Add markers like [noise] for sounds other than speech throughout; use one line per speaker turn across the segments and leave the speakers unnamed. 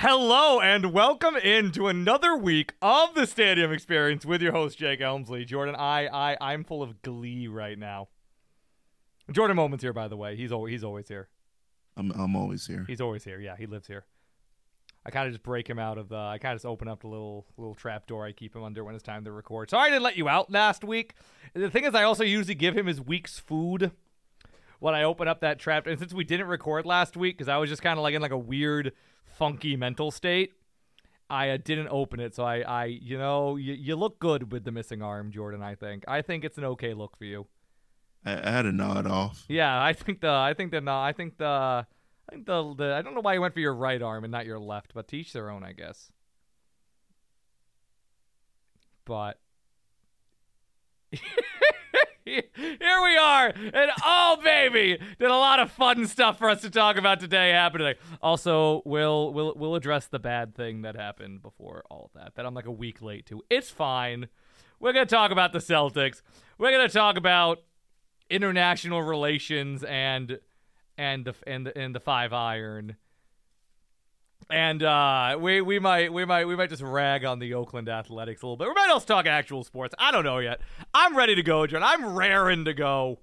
Hello and welcome into another week of the Stadium Experience with your host Jake Elmsley. Jordan, I I I'm full of glee right now. Jordan Moments here, by the way. He's always he's always here.
I'm I'm always here.
He's always here. Yeah, he lives here. I kind of just break him out of the. I kind of just open up the little little trap door I keep him under when it's time to record. Sorry I didn't let you out last week. The thing is, I also usually give him his week's food when I open up that trap. And since we didn't record last week, because I was just kind of like in like a weird, funky mental state, I uh, didn't open it. So I, I, you know, you, you look good with the missing arm, Jordan. I think. I think it's an okay look for you.
I, I had a nod off.
Yeah, I think the, I think the, no, I think the, I think the, the, I don't know why you went for your right arm and not your left, but to each their own, I guess. But. [laughs] Here we are, and oh baby, did a lot of fun stuff for us to talk about today happen today. Also, we'll we'll we'll address the bad thing that happened before all of that. That I'm like a week late to. It's fine. We're gonna talk about the Celtics. We're gonna talk about international relations and and the and the, and the five iron. And uh, we we might we might we might just rag on the Oakland Athletics a little bit. We might also talk actual sports. I don't know yet. I'm ready to go, John. I'm raring to go.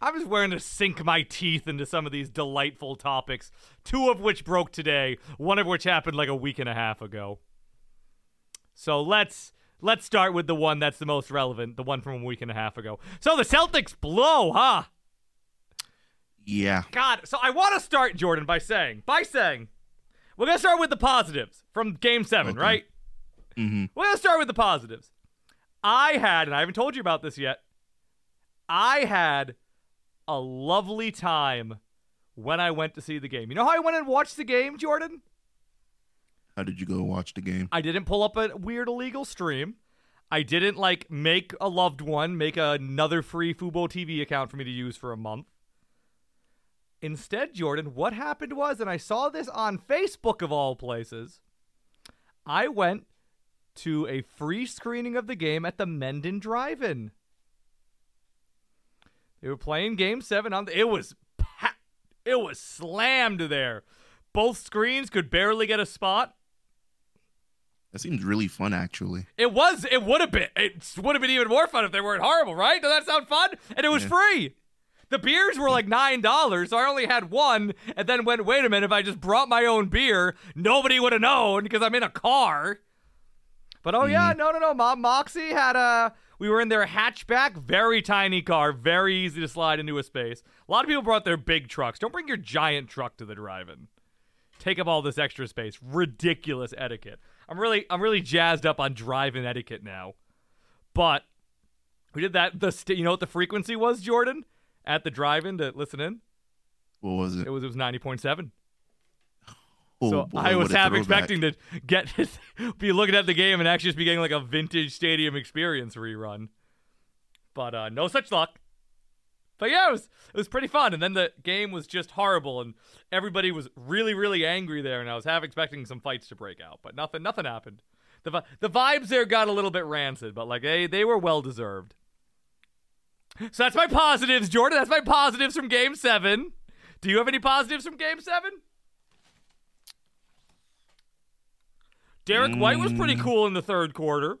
I'm just wearing to sink my teeth into some of these delightful topics. Two of which broke today. One of which happened like a week and a half ago. So let's let's start with the one that's the most relevant, the one from a week and a half ago. So the Celtics blow, huh?
Yeah.
God. So I want to start Jordan by saying by saying we're gonna start with the positives from Game Seven,
Okay.
right?
hmm
We're gonna start with the positives. I had, and I haven't told you about this yet. I had a lovely time when I went to see the game. You know how I went and watched the game, Jordan?
How did you go watch the game?
I didn't pull up a weird illegal stream. I didn't like make a loved one make another free Fubo TV account for me to use for a month. Instead, Jordan, what happened was, and I saw this on Facebook of all places, I went to a free screening of the game at the Mendon Drive-In. They were playing Game Seven on. The, it was packed. It was slammed there. Both screens could barely get a spot.
That seems really fun, actually.
It was. It would have been. It would have been even more fun if they weren't horrible, right? Does that sound fun? And it was
Yeah.
free. The beers were like nine dollars, so I only had one, and then went. Wait a minute! If I just brought my own beer, nobody would have known because I'm in a car. But oh yeah, mm. no, no, no. Mom Moxie had a. We were in their hatchback, very tiny car, very easy to slide into a space. A lot of people brought their big trucks. Don't bring your giant truck to the drive-in. Take up all this extra space. Ridiculous etiquette. I'm really, I'm really jazzed up on drive-in etiquette now. But we did that. The st- you know what the frequency was, Jordan, at the drive-in to listen in.
What was it?
It was it was ninety point seven.
oh,
so
boy,
I was half expecting to get [laughs] be looking at the game and actually just be getting like a vintage stadium experience rerun. But uh, no such luck. But yeah, it was it was pretty fun. And then the game was just horrible, and everybody was really really angry there. And I was half expecting some fights to break out, but nothing nothing happened. The the vibes there got a little bit rancid, but like they they were well deserved. So that's my positives, Jordan. That's my positives from Game Seven. Do you have any positives from Game Seven? Derrick White was pretty
Mm.
cool in the third quarter.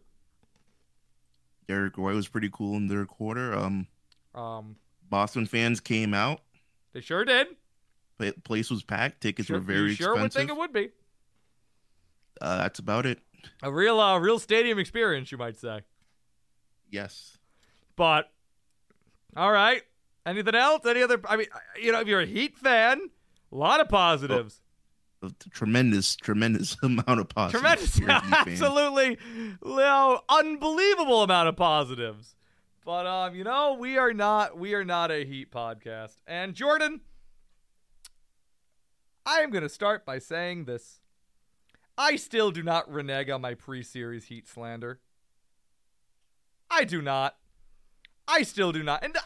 Derrick White was pretty cool in the third quarter. Um,
Um,
Boston fans came out.
they sure did.
Pla- Place was packed. Tickets
Sure,
were very
you sure would
expensive.
think it would be
Uh, that's about it.
a real, uh, real stadium experience, you might say.
Yes.
But all right, anything else? Any other? I mean, you know, if you're a Heat fan, a lot of positives.
A tremendous, tremendous [laughs] amount of positives.
Tremendous,
if you're a Heat fan.
absolutely, no, unbelievable amount of positives. But um, you know, we are not we are not a Heat podcast. And Jordan, I am gonna start by saying this. I still do not renege on my pre-series Heat slander. I do not. I still do not, and uh,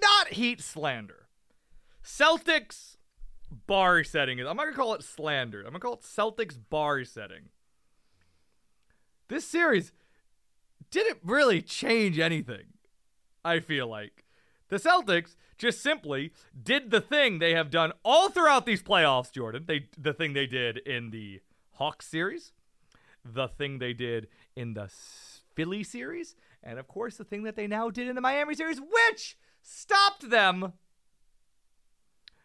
not Heat slander. Celtics bar setting. I'm not gonna call it slander. I'm gonna call it Celtics bar setting. This series didn't really change anything. I feel like The Celtics just simply did the thing they have done all throughout these playoffs, Jordan. They the thing they did in the Hawks series, the thing they did in the Philly series, and of course the thing that they now did in the Miami series, which stopped them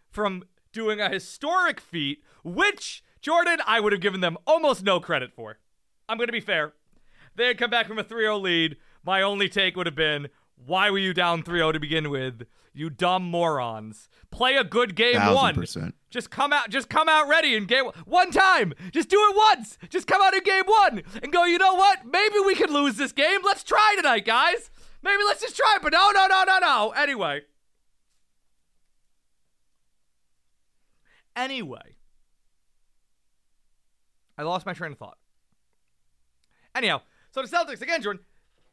from doing a historic feat, which Jordan, I would have given them almost no credit for. I'm going to be fair. They had come back from a 3 0 lead. My only take would have been why were you down 3 0 to begin with? You dumb morons. Play a good game
Thousand
one.
percent.
Just come out just come out ready in game one time. Just do it once. Just come out in game 1 and go, "You know what? Maybe we can lose this game. Let's try tonight, guys. Maybe let's just try." it, But no, no, no, no, no. Anyway. Anyway. I lost my train of thought. Anyhow, so the Celtics again, Jordan.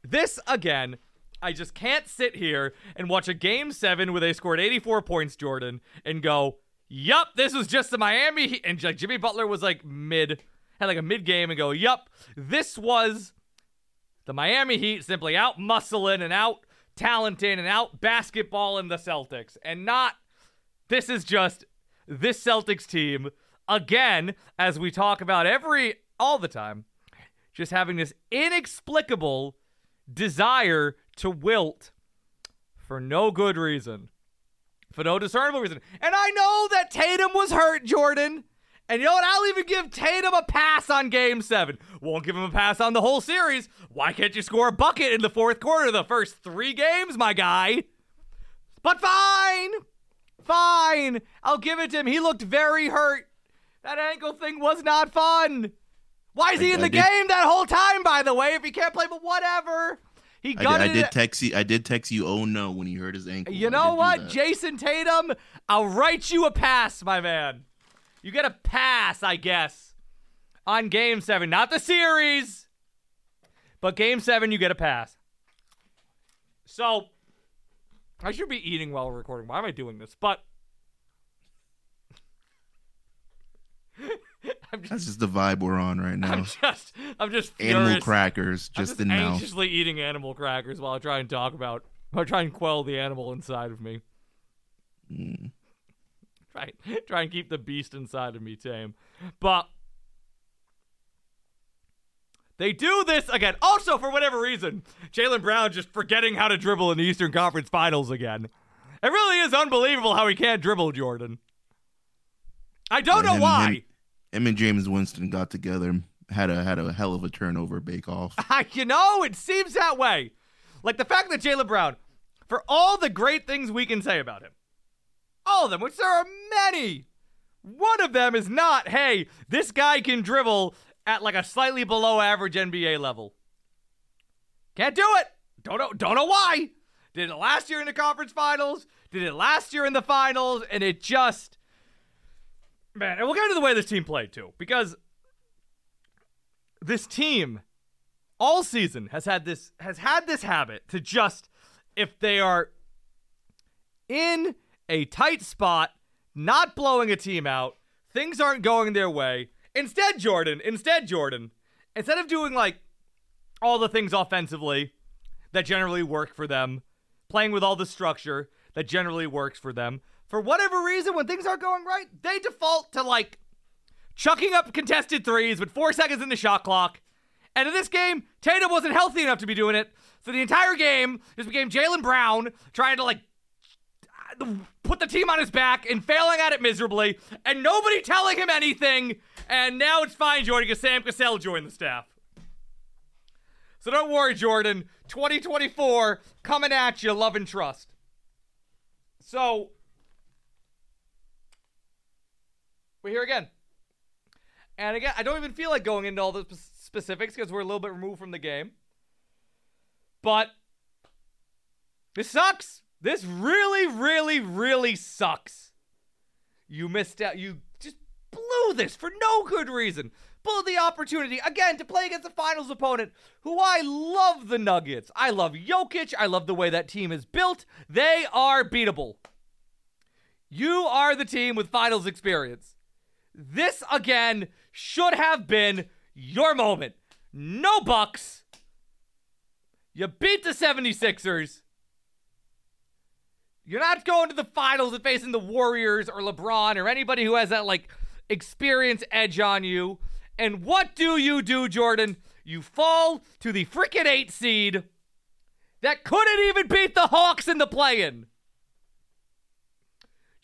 This again, I just can't sit here and watch a game seven where they scored 84 points, Jordan, and go, "Yup, this was just the Miami." Heat. And like Jimmy Butler was like mid, had like a mid game, and go, "Yup, this was the Miami Heat simply out muscling and out talenting and out basketballing the Celtics, and not. This is just this Celtics team again, as we talk about every all the time, just having this inexplicable desire to wilt for no good reason, for no discernible reason. And I know that Tatum was hurt, Jordan. And you know what? I'll even give Tatum a pass on game seven. Won't give him a pass on the whole series. Why can't you score a bucket in the fourth quarter of the first three games, my guy? But fine. Fine. I'll give it to him. He looked very hurt. That ankle thing was not fun. Why is he in the game that whole time, by the way, if he can't play? But whatever. He
I did,
got
I did text you. I did text you. Oh no, when he hurt his ankle.
You know what. Jayson Tatum? I'll write you a pass, my man. You get a pass, I guess, on game seven. Not the series, but game seven, you get a pass. So, I should be eating while recording. Why am I doing this? But. [laughs] I'm just,
That's just the vibe we're on right now.
I'm just, I'm just
Animal
furious.
crackers,
I'm
just in mouth.
anxiously eating animal crackers while I try and talk about, while I try and quell the animal inside of me.
Mm.
Try, [laughs] try and keep the beast inside of me tame. But they do this again. Also, for whatever reason, Jaylen Brown just forgetting how to dribble in the Eastern Conference Finals again. It really is unbelievable how he can't dribble, Jordan. I don't know why.
Him- and Jameis Winston got together, had a had a hell of a turnover bake off. [laughs]
you know, it seems that way. Like the fact that Jaylen Brown, for all the great things we can say about him, all of them, which there are many, one of them is not, hey, this guy can dribble at like a slightly below average NBA level. Can't do it. Don't know, don't know why. Did it last year in the conference finals, did it last year in the finals, and it just. Man, and we'll get into the way this team played too, because this team all season has had this has had this habit to just if they are in a tight spot, not blowing a team out, things aren't going their way. Instead, Jordan, instead Jordan, instead of doing like all the things offensively that generally work for them, playing with all the structure that generally works for them, for whatever reason when things aren't going right, they default to like chucking up contested threes with 4 seconds in the shot clock. And in this game, Tatum wasn't healthy enough to be doing it. So the entire game just became Jaylen Brown trying to like put the team on his back and failing at it miserably, and nobody telling him anything. And now it's fine, Jordan, because Sam Cassell joined the staff. So don't worry, Jordan. 2024 coming at you, love and trust. So we're here again. And again, I don't even feel like going into all the specifics because we're a little bit removed from the game. But this sucks. This really, really, really sucks. You missed out. You just blew this for no good reason. Blew the opportunity again to play against the finals opponent, who I love the Nuggets. I love Jokic. I love the way that team is built. They are beatable. You are the team with finals experience. This again should have been your moment. No bucks. You beat the 76ers. You're not going to the finals and facing the Warriors or LeBron or anybody who has that like experience edge on you. And what do you do, Jordan? You fall to the freaking eight seed that couldn't even beat the Hawks in the play-in.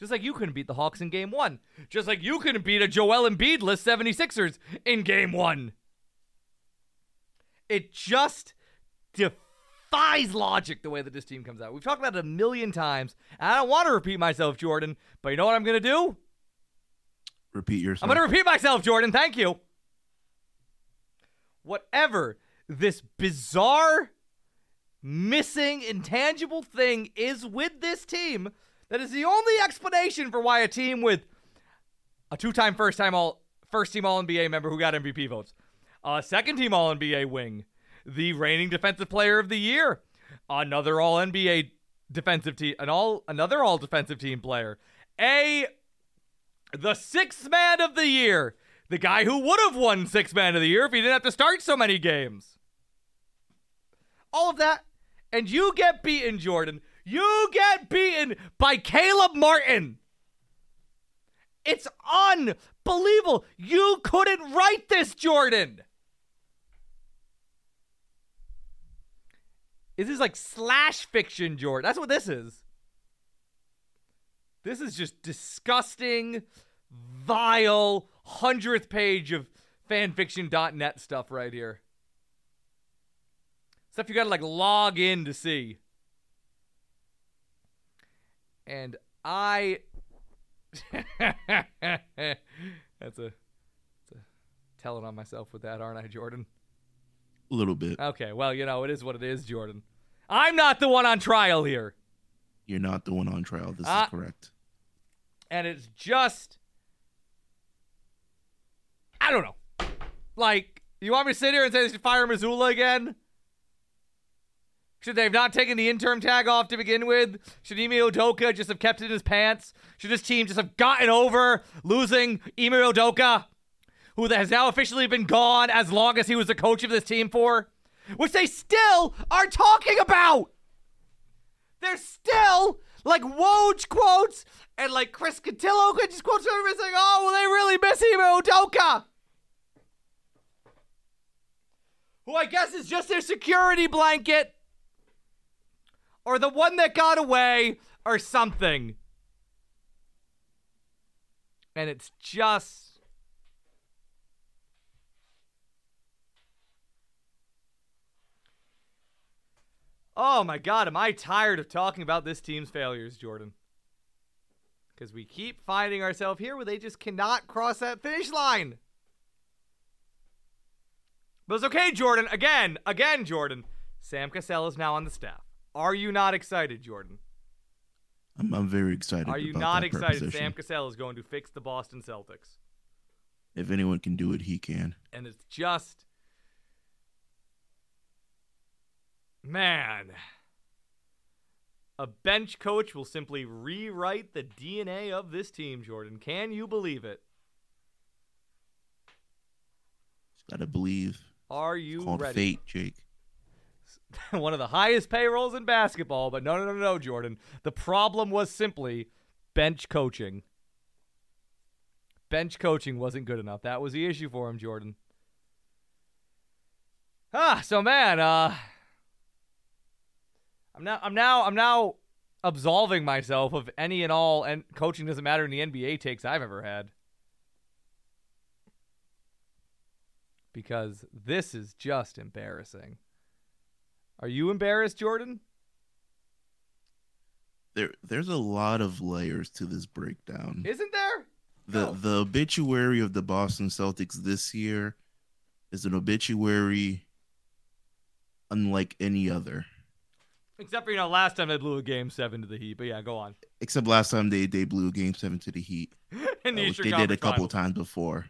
Just like you couldn't beat the Hawks in game one. Just like you couldn't beat a Joel Embiid-less 76ers in game one. It just defies logic the way that this team comes out. We've talked about it a million times. And I don't want to repeat myself, Jordan, but you know what I'm going to do?
Repeat yourself.
I'm going to repeat myself, Jordan. Thank you. Whatever this bizarre, missing, intangible thing is with this team, that is the only explanation for why a team with a two-time first-time all first team All NBA member who got MVP votes, a second team All NBA wing, the reigning defensive player of the year, another All NBA defensive team, an all another All defensive team player, a the sixth man of the year, the guy who would have won sixth man of the year if he didn't have to start so many games. All of that, and you get beaten, Jordan. You get beaten by Caleb Martin. It's unbelievable. You couldn't write this, Jordan. This is like slash fiction, Jordan. That's what this is. This is just disgusting, vile, hundredth page of fanfiction.net stuff right here. Stuff you gotta like log in to see. And I [laughs] that's a that's a telling on myself with that, aren't I, Jordan?
A little bit.
Okay, well, you know, it is what it is, Jordan. I'm not the one on trial here.
You're not the one on trial. This
Uh,
is correct.
And it's just I don't know. Like, you want me to sit here and say they should fire Mazzulla again? Should they have not taken the interim tag off to begin with? Should Ime Udoka just have kept it in his pants? Should this team just have gotten over losing Ime Udoka, who has now officially been gone as long as he was the coach of this team for? Which they still are talking about! They're still like Woj quotes and like Chris Cotillo just quotes everybody saying, oh, well, they really miss Ime Udoka. Who I guess is just their security blanket or the one that got away or something. And it's just. Oh my god, am I tired of talking about this team's failures, Jordan? Because we keep finding ourselves here where they just cannot cross that finish line. But it's okay, Jordan. Again, again, Jordan. Sam Cassell is now on the staff. Are you not excited, Jordan?
I'm, I'm very excited.
Are you not excited?
proposition.
Sam Cassell is going to fix the Boston Celtics.
If anyone can do it, he can.
And it's just. Man. A bench coach will simply rewrite the DNA of this team, Jordan. Can you believe it?
Just gotta believe.
Are
It's
you
called
ready?
fate, Jake. [laughs]
One of the highest payrolls in basketball, but no, no, no, no, Jordan. The problem was simply bench coaching. Bench coaching wasn't good enough. That was the issue for him, Jordan. Ah, so man, uh I'm now I'm now I'm now absolving myself of any and all and coaching doesn't matter in the NBA takes I've ever had. Because this is just embarrassing. Are you embarrassed, Jordan?
There, there's a lot of layers to this breakdown.
Isn't there?
the
no.
the obituary of the Boston Celtics this year is an obituary unlike any other.
Except for you know, last time they blew a game seven to the Heat. But yeah, go on.
Except last time they they blew a game seven to the Heat, [laughs]
In the
uh, which
Eastern
they did a couple
Finals.
times before.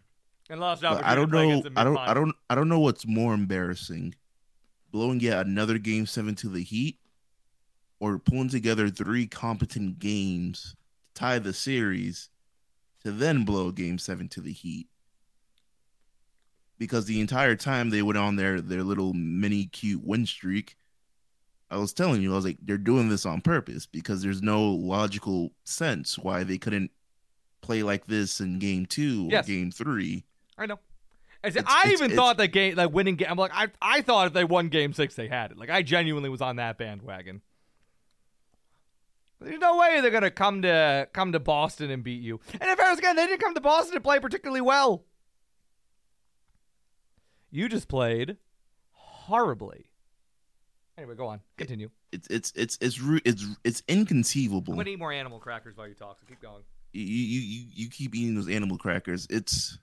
And lost
But
opportunity
I don't know. I don't. I don't. I don't know what's more embarrassing: blowing yet another game seven to the Heat, or pulling together three competent games to tie the series, to then blow game seven to the Heat. Because the entire time they went on their their little mini cute win streak, I was telling you, I was like, they're doing this on purpose because there's no logical sense why they couldn't play like this in game two or
Yes.
game three.
I know. I, said,
It's-
I
it's-
even
it's-
thought that game, like winning game. I'm like, I, I thought if they won game six, they had it. Like, I genuinely was on that bandwagon. There's no way they're gonna come to come to Boston and beat you. And if I was again, they didn't come to Boston to play particularly well. You just played horribly. Anyway, go on. Continue.
It's it's it's it's it's it's inconceivable.
I'm gonna eat more animal crackers while you talk. So keep going.
you you you you keep eating those animal crackers. It's it,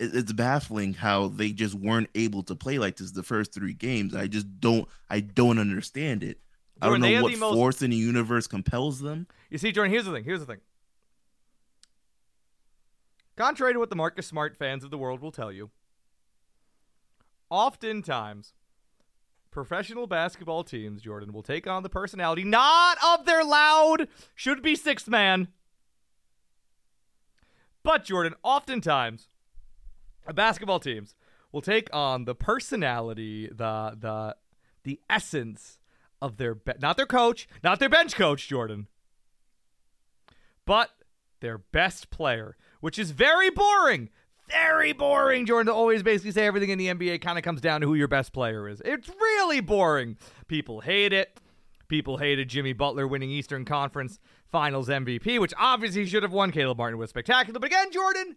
it's baffling how they just weren't able to play like this the first three games. I just don't I don't understand it. I don't know what
most-
force in the universe compels them.
You see, Jordan, here's the thing. Here's the thing. Contrary to what the Marcus Smart fans of the world will tell you, oftentimes professional basketball teams, Jordan, will take on the personality not of their loud, should be sixth man. But, Jordan, oftentimes basketball teams will take on the personality, the the the essence of their be- not their coach, not their bench coach, Jordan, but their best player, which is very boring. Very boring, Jordan, to always basically say everything in the NBA kind of comes down to who your best player is. It's really boring. People hate it. People hated Jimmy Butler winning Eastern Conference Finals MVP, which obviously should have won. Caleb Martin was spectacular. But again, Jordan,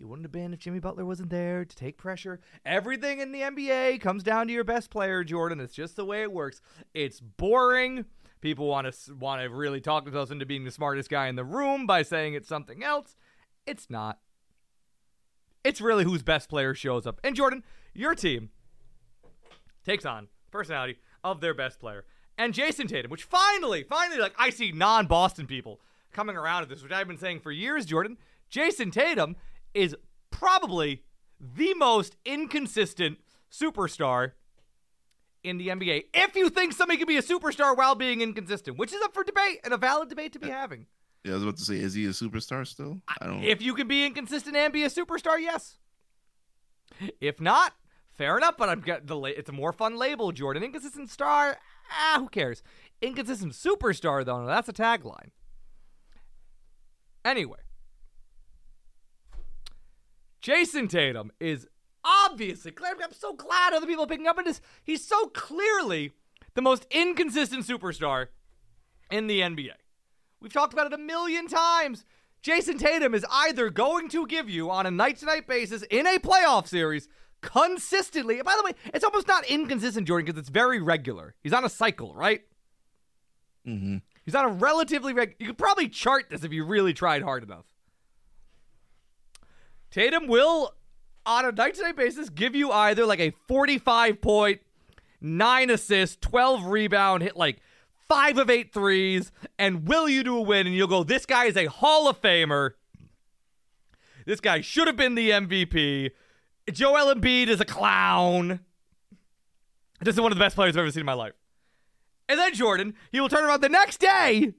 he wouldn't have been if Jimmy Butler wasn't there to take pressure. Everything in the NBA comes down to your best player, Jordan. It's just the way it works. It's boring. People want to want to really talk themselves into being the smartest guy in the room by saying it's something else. It's not. It's really whose best player shows up. And Jordan, your team takes on personality of their best player. And Jayson Tatum, which finally, finally, like I see non-Boston people coming around to this, which I've been saying for years, Jordan. Jayson Tatum is probably the most inconsistent superstar in the NBA. If you think somebody can be a superstar while being inconsistent, which is up for debate and a valid debate to be having.
Yeah, I was about to say, is he a superstar still? I don't.
If you can be inconsistent and be a superstar, yes. If not, fair enough. But I'm get the la- it's a more fun label, Jordan. Inconsistent star, ah, who cares? Inconsistent superstar, though, no, that's a tagline. Anyway, Jayson Tatum is obviously. I'm so glad other people are picking up on this. He's so clearly the most inconsistent superstar in the NBA. We've talked about it a million times. Jason Tatum is either going to give you on a night to night basis in a playoff series consistently. By the way, it's almost not inconsistent, Jordan, because it's very regular. He's on a cycle, right?
hmm
He's on a relatively reg. You could probably chart this if you really tried hard enough. Tatum will, on a night to night basis, give you either like a 45 point, 9 assists, 12 rebound, hit like five of eight threes, and will you do a win. And you'll go, this guy is a Hall of Famer. This guy should have been the MVP. Joel Embiid is a clown. This is one of the best players I've ever seen in my life. And then Jordan, he will turn around the next day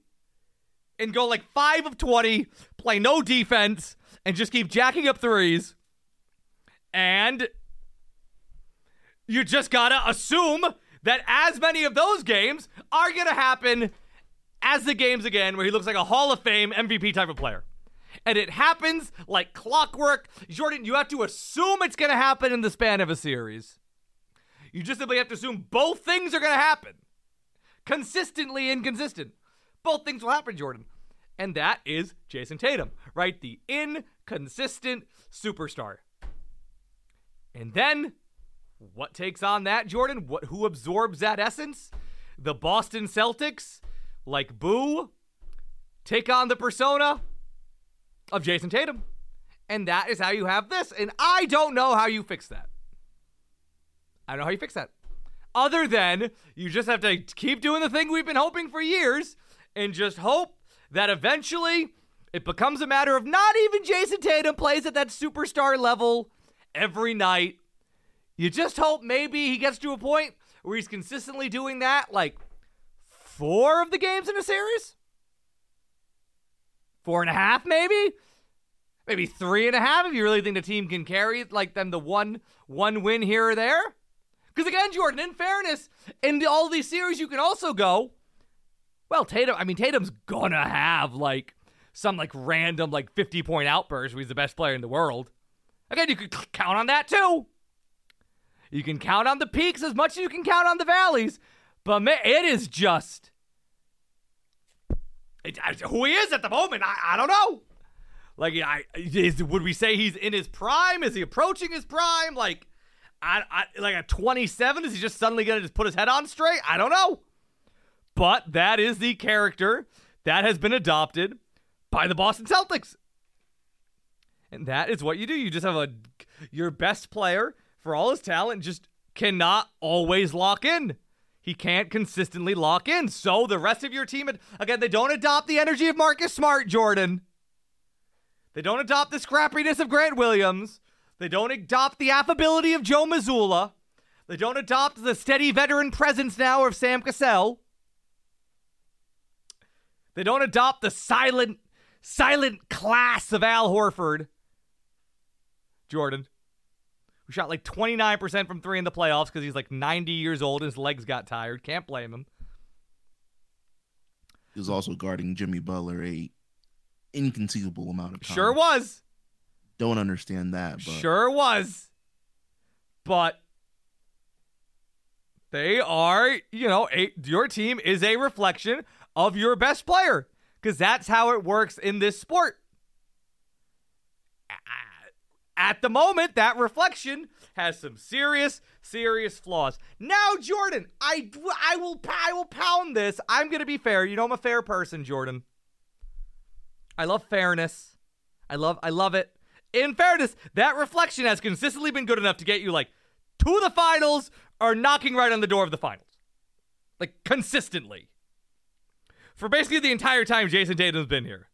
and go like 5 of 20, play no defense, and just keep jacking up threes. And you just gotta assume that as many of those games are gonna happen as the games again, where he looks like a Hall of Fame MVP type of player. And it happens like clockwork. Jordan, you have to assume it's gonna happen in the span of a series. You just simply have to assume both things are gonna happen consistently inconsistent. Both things will happen, Jordan. And that is Jayson Tatum, right? The inconsistent superstar. And then what takes on that, Jordan? What who absorbs that essence? The Boston Celtics, like Boo, take on the persona of Jayson Tatum. And that is how you have this. And I don't know how you fix that. I don't know how you fix that other than you just have to keep doing the thing we've been hoping for years and just hope that eventually it becomes a matter of not even Jayson Tatum plays at that superstar level every night. You just hope maybe he gets to a point where he's consistently doing that like four of the games in a series? Four and a half, maybe? Maybe three and a half if you really think the team can carry like them the one one win here or there. Because again, Jordan, in fairness, in all these series, you can also go, well, Tatum, I mean, Tatum's gonna have like some like random like 50 point outburst where he's the best player in the world. Again, you could count on that too. You can count on the peaks as much as you can count on the valleys, but man, it is just it, who he is at the moment. I, I don't know. Like, I is, would we say he's in his prime? Is he approaching his prime? Like, I, I like at 27, is he just suddenly gonna just put his head on straight? I don't know. But that is the character that has been adopted by the Boston Celtics. And that is what you do. You just have a your best player for all his talent just cannot always lock in. He can't consistently lock in. So the rest of your team again, they don't adopt the energy of Marcus Smart, Jordan. They don't adopt the scrappiness of Grant Williams. They don't adopt the affability of Joe Mazzulla. They don't adopt the steady veteran presence now of Sam Cassell. They don't adopt the silent, silent class of Al Horford. Jordan, who shot like 29% from three in the playoffs because he's like 90 years old and his legs got tired. Can't blame him.
He was also guarding Jimmy Butler a inconceivable amount of time.
Sure was.
Don't understand that, but
Sure was. But they are, you know, a, your team is a reflection of your best player because that's how it works in this sport. At the moment, that reflection has some serious, serious flaws. Now, Jordan, I, I will I will pound this. I'm gonna be fair. You know I'm a fair person, Jordan. I love fairness. I love I love it. In fairness, that reflection has consistently been good enough to get you like to the finals or knocking right on the door of the finals. Like consistently for basically the entire time Jayson Tatum's been here.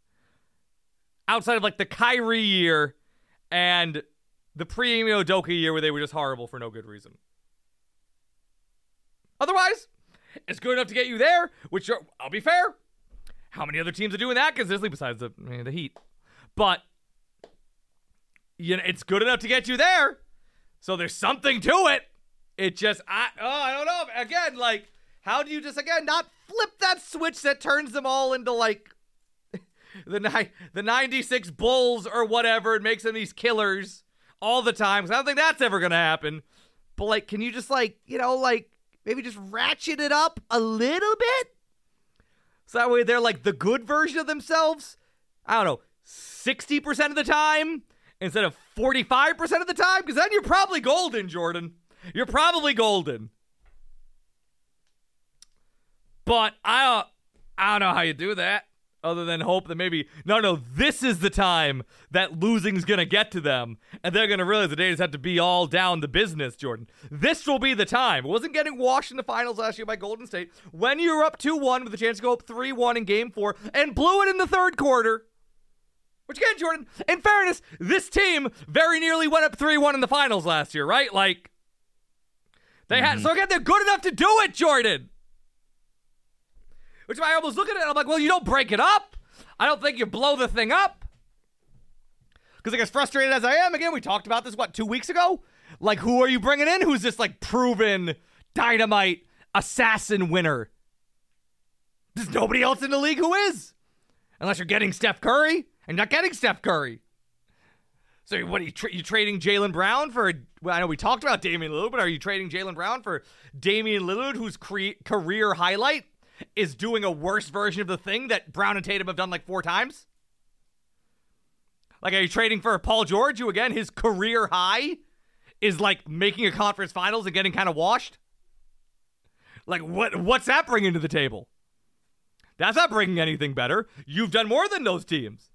Outside of like the Kyrie year and the pre Ime Udoka year where they were just horrible for no good reason. Otherwise, it's good enough to get you there, which I'll be fair. How many other teams are doing that consistently besides the I mean, the Heat? But you know, it's good enough to get you there. So there's something to it. It just I oh, I don't know. Again, like how do you just again not flip that switch that turns them all into like [laughs] the ni- the 96 Bulls or whatever and makes them these killers all the time? Cuz I don't think that's ever going to happen. But like can you just like, you know, like maybe just ratchet it up a little bit? So that way they're like the good version of themselves. I don't know, 60% of the time instead of 45% of the time because then you're probably golden, Jordan. You're probably golden. But I don't, I don't know how you do that other than hope that maybe no no this is the time that losing's gonna get to them and they're gonna realize the they just have to be all down the business jordan. This will be the time. It wasn't getting washed in the finals last year by golden state. When you were up 2-1 with a chance to go up 3-1 in game four and blew it in the third quarter. Which again jordan in fairness this team very nearly went up 3-1 in the finals last year right? Like they had mm-hmm. so again they're good enough to do it jordan which I almost look at it and I'm like, well, you don't break it up. I don't think you blow the thing up. Because like as frustrated as I am, again, we talked about this what two weeks ago. Like, who are you bringing in? Who's this like proven dynamite assassin winner? There's nobody else in the league who is, unless you're getting Steph Curry and not getting Steph Curry. So what are you, tra- you trading Jaylen Brown for? Well, I know we talked about Damian Lillard, but are you trading Jaylen Brown for Damian Lillard, whose cre- career highlight is doing a worse version of the thing that Brown and Tatum have done like four times? Like, are you trading for Paul George, who again, his career high is like making a conference finals and getting kind of washed? Like, what what's that bringing to the table? That's not bringing anything better. You've done more than those teams.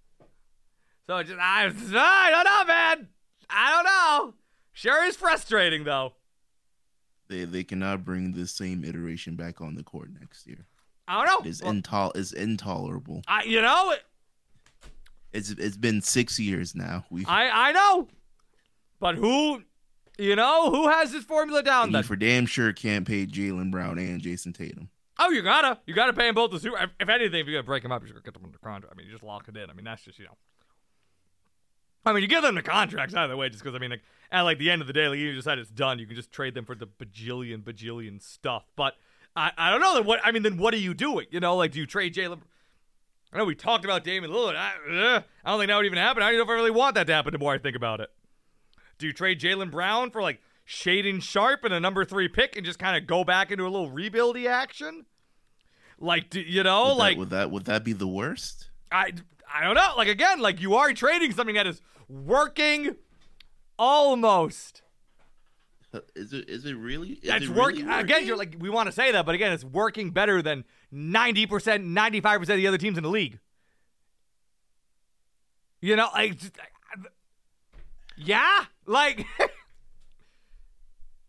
So just, I, [laughs] I don't know, man. I don't know. Sure is frustrating, though.
They they cannot bring the same iteration back on the court next year.
I don't know.
Is well, intol- is intolerable.
I you know It,
it's it's been six years now. We
I I know, but who you know who has this formula down?
You for damn sure can't pay Jaylen Brown and Jayson Tatum.
Oh, you gotta you gotta pay them both the super. If, anything, if you're gonna break them up, you're gonna get them under contract. I mean, you just lock it in. I mean, that's just you know. I mean, you give them the contracts either way, just because I mean, like at like the end of the day, like you decide it's done, you can just trade them for the bajillion bajillion stuff. But I, I don't know. Then what? I mean, then what are you doing? You know, like do you trade Jaylen? I know we talked about Damian Lillard. I, uh, I don't think that would even happen. I don't know if I really want that to happen. The more I think about it, do you trade Jaylen Brown for like Shaedon Sharpe and a number three pick and just kind of go back into a little rebuildy action? Like, do, you know,
Would
like
that, would that would that be the worst?
I I don't know. Like again, like you are trading something that is working almost.
Is it is it really? Is
That's
it
work
really
again. You're like we want to say that, but again, it's working better than ninety percent, ninety five percent of the other teams in the league. You know, like, just- yeah, like, [laughs]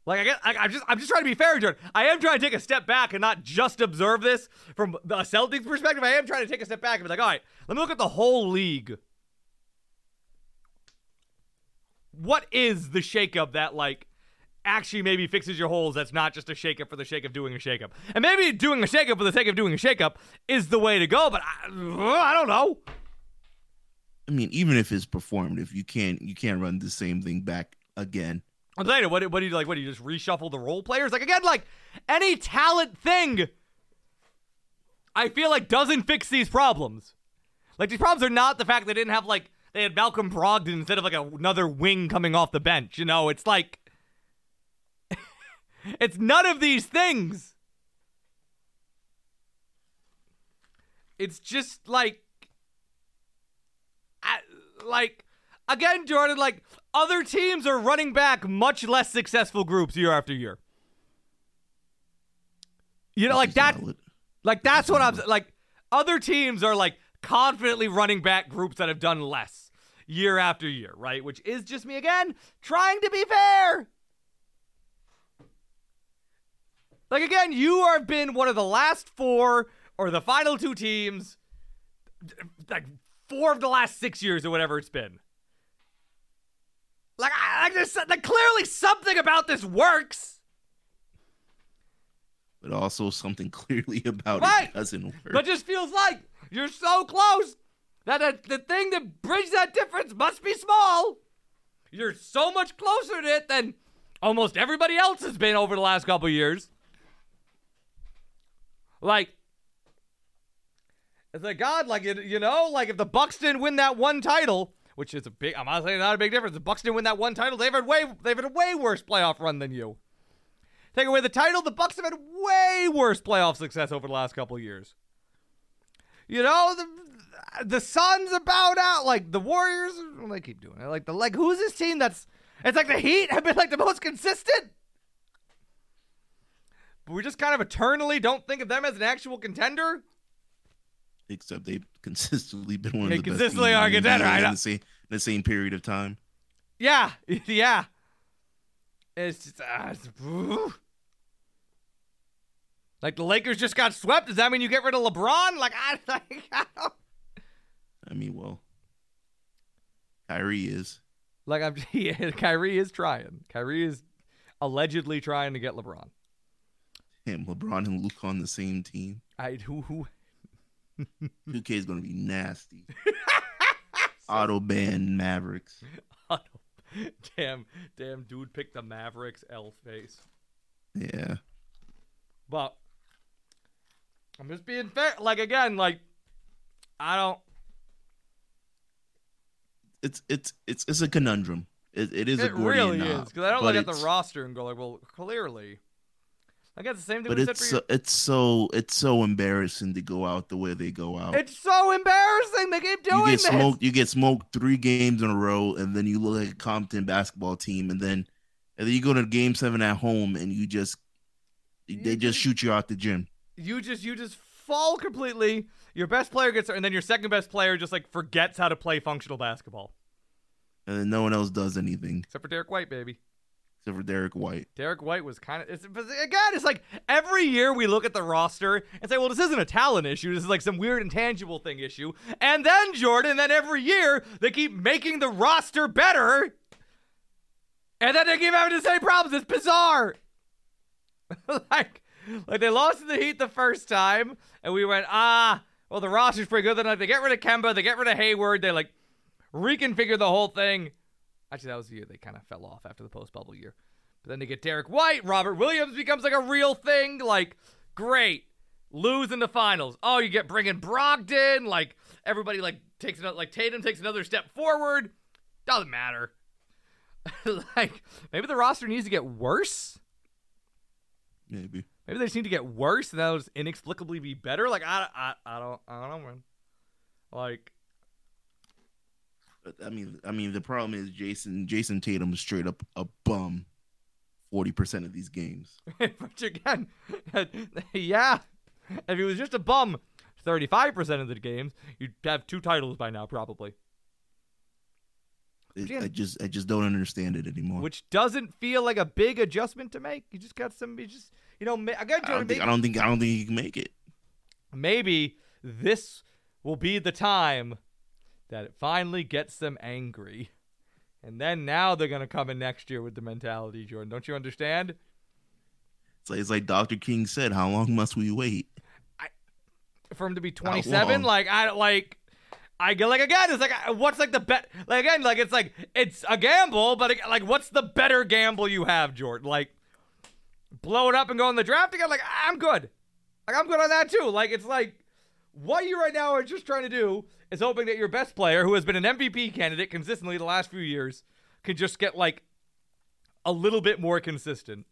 like I guess I, I'm just I'm just trying to be fair, Jordan. I am trying to take a step back and not just observe this from the Celtics perspective. I am trying to take a step back and be like, all right, let me look at the whole league. What is the shakeup that like actually maybe fixes your holes that's not just a shakeup for the sake of doing a shakeup. And maybe doing a shakeup for the sake of doing a shakeup is the way to go, but I, I don't know.
I mean, even if it's performative, you can't you can't run the same thing back again.
I'm saying, what, what do you like? What do you just reshuffle the role players? Like again, like any talent thing, I feel like doesn't fix these problems. Like these problems are not the fact they didn't have like they had Malcolm Brogdon instead of like another wing coming off the bench. You know, it's like it's none of these things. It's just like, I, like again, Jordan. Like other teams are running back much less successful groups year after year. You know, like that. Like that's what I'm like. Other teams are like confidently running back groups that have done less year after year, right? Which is just me again trying to be fair. Like again, you have been one of the last four or the final two teams, like four of the last six years or whatever it's been. Like, I, like, there's, like clearly something about this works.
But also something clearly about
Right.
it doesn't work.
But just feels like you're so close that the, the thing that bridges that difference must be small. You're so much closer to it than almost everybody else has been over the last couple years. Like, it's like God, like you, you know, like if the Bucks didn't win that one title, which is a big, I'm not saying not a big difference. The Bucks didn't win that one title. They've had way, they've had a way worse playoff run than you. Take away the title, the Bucks have had way worse playoff success over the last couple years. You know, the the Suns about out. Like the Warriors, well, they keep doing it. Like the like, who's this team that's? It's like the Heat have been like the most consistent. But we just kind of eternally don't think of them as an actual contender.
Except they've [laughs] consistently been one
They
of the
consistently
best
are contender, know.
in the same the same period of time.
Yeah, [laughs] yeah. It's just, uh, it's- like the Lakers just got swept. Does that mean you get rid of LeBron? Like I, [laughs] like, I don't.
I mean, well, Kyrie is.
Like I'm, yeah, Kyrie is trying. Kyrie is allegedly trying to get LeBron.
Him, LeBron and Luke on the same team.
I who who [laughs]
2K is going to be nasty. [laughs] Auto ban Mavericks. [laughs]
damn damn dude picked the Mavericks L face.
Yeah.
But I'm just being fair. Like again, like I don't.
It's it's it's it's a conundrum. It, it is a
It
Gordian
really
knot,
is because I don't look at the roster and go like, well, clearly. I guess the same thing
But
we said
it's
for
so, it's so it's so embarrassing to go out the way they go out.
It's so embarrassing. They keep doing
you get
this.
smoked. You get smoked three games in a row, and then you look like a Compton basketball team, and then and then you go to game seven at home, and you just they just shoot you out the gym.
you just you just fall completely. Your best player gets and then your second best player just like forgets how to play functional basketball.
and then no one else does anything
Except for Derrick White, baby.
Except for Derrick White.
Derrick White was kind of it's, but again, it's like every year we look at the roster and say, well, this isn't a talent issue. This is like some weird intangible thing issue. And then Jordan, then every year they keep making the roster better. And then they keep having the same problems. It's bizarre. [laughs] like, like they lost to the Heat the first time, and we went, ah, well, the roster's pretty good. Then like, they get rid of Kemba, they get rid of Hayward, they like reconfigure the whole thing. Actually, that was the year they kind of fell off after the post bubble year. But then they get Derrick White, Robert Williams becomes like a real thing. Like, great. Lose in the finals. Oh, you get bringing Brogdon. Like, everybody like takes another, like Tatum takes another step forward. Doesn't matter. [laughs] like, maybe the roster needs to get worse.
Maybe.
Maybe they just need to get worse and that'll just inexplicably be better. Like, I, I, I don't, I don't know, man. Like,
I mean, I mean, the problem is Jayson Jayson Tatum is straight up a bum. Forty percent of these games. [laughs]
but again, [laughs] yeah, if he was just a bum 35% of the games, you'd have two titles by now, probably.
It-
Yeah.
I just I just don't understand it anymore.
Which doesn't feel like a big adjustment to make. You just got some, you just, you know, ma- again,
I don't think I don't think I don't think he can make it.
maybe this will be the time that it finally gets them angry. And then now they're going to come in next year with the mentality, Jordan. Don't you understand?
It's like, it's like Dr. King said, how long must we wait?
I, for him to be 27 like i like i get like again it's like uh, what's like the bet like again like it's like it's a gamble but like what's the better gamble you have jordan like blow it up and go in the draft again like i'm good like i'm good on that too like it's like what you right now are just trying to do is hoping that your best player who has been an mvp candidate consistently the last few years can just get like a little bit more consistent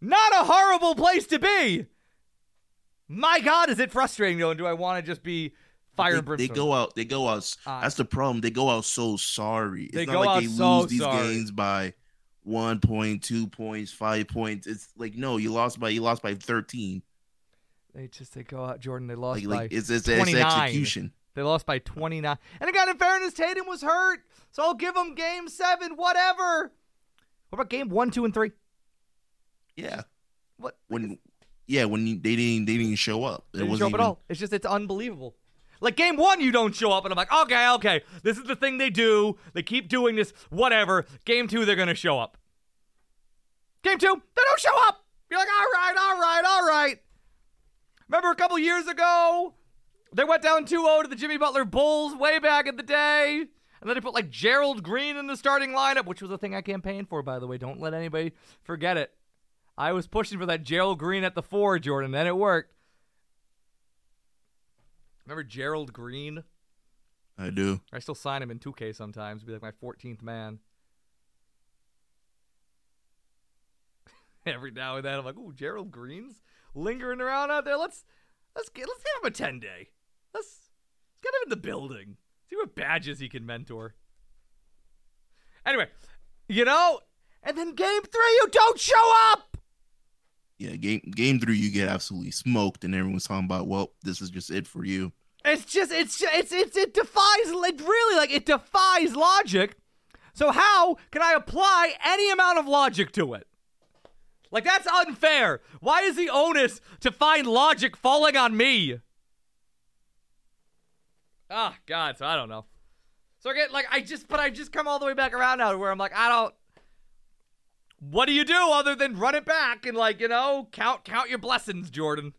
not a horrible place to be my God, is it frustrating though? And do I want to just be fire
they, they go out. They go out.
Uh,
that's the problem. They go out so sorry. It's
They
not like they
so
lose these
sorry.
games by one point, two points, five points. It's like no, you lost by you lost by thirteen.
They just they go out, Jordan. They lost
Like
by
like it's it's, it's
29.
execution.
They lost by 29. And again, in fairness, Tatum was hurt, so I'll give them game seven, whatever. What about game one, two, and three?
Yeah.
What?
When yeah when you, they didn't they didn't show up.
They
It
didn't
wasn't
show up
even,
at all. It's just it's unbelievable. Like game one, you don't show up, and I'm like, okay, okay, this is the thing they do. They keep doing this, whatever. Game two, they're gonna show up. Game two, they don't show up. You're like, all right, all right, all right. Remember a couple years ago, they went down 2-0 to the Jimmy Butler Bulls way back in the day. And then they put like Gerald Green in the starting lineup, which was a thing I campaigned for, by the way. Don't let anybody forget it. I was pushing for that Gerald Green at the four, Jordan, and it worked. Remember Gerald Green?
I do.
I still sign him in 2K sometimes. Be like my 14th man. [laughs] Every now and then, I'm like, "Ooh, Gerald Green's lingering around out there. Let's let's get let's give him a 10 day. Let's let's get him in the building. See what badges he can mentor." Anyway, you know, and then game three, you don't show up.
Yeah, game game three, you get absolutely smoked, and everyone's talking about, well, this is just it for you.
It's just it's ju- it's it's it defies it really like it defies logic. So how can I apply any amount of logic to it? Like that's unfair. Why is the onus to find logic falling on me? Ah, God, so I don't know. So I get like I just but I just come all the way back around now to where I'm like, I don't what do you do other than run it back and like, you know, count count your blessings, Jordan?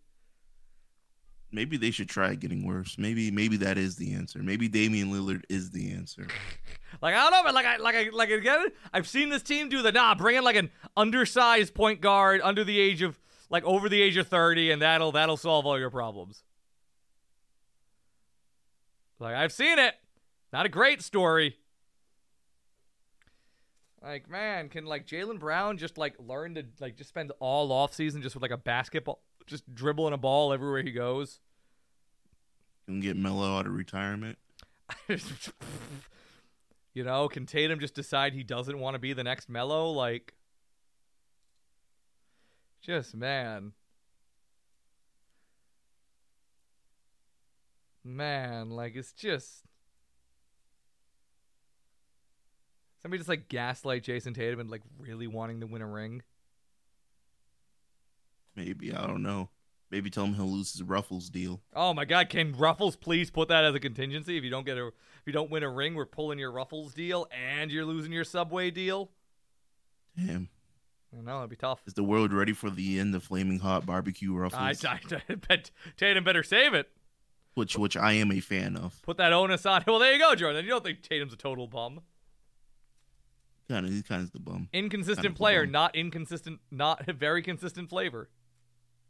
Maybe they should try getting worse. Maybe maybe that is the answer. Maybe Damian Lillard is the answer. [laughs]
Like I don't know, but like I like I like again, I've seen this team do the nah, bring in like an undersized point guard under the age of like over the age of 30 and that'll that'll solve all your problems. Like I've seen it. Not a great story. Like, man, can like Jaylen Brown just like learn to like just spend all off season just with like a basketball just dribbling a ball everywhere he goes?
Can get Melo out of retirement. [laughs]
you know, can Tatum just decide he doesn't want to be the next Melo? Like, just man, man, like it's just somebody just like gaslight Jayson Tatum and like really wanting to win a ring.
Maybe I don't know. Maybe tell him he'll lose his Ruffles deal.
Oh my God! Can Ruffles please put that as a contingency? If you don't get a, if you don't win a ring, we're pulling your Ruffles deal and you're losing your Subway deal.
Damn,
I know it'd be tough.
is the world ready for the end of flaming hot barbecue Ruffles?
I, I, [laughs] I bet Tatum better save it.
Which which I am a fan of.
Put that onus on. Well, there you go, Jordan. You don't think Tatum's a total bum?
Kind of, he's kind of the bum.
Inconsistent
Kind of
player,
bum.
not inconsistent, not [laughs] very consistent flavor.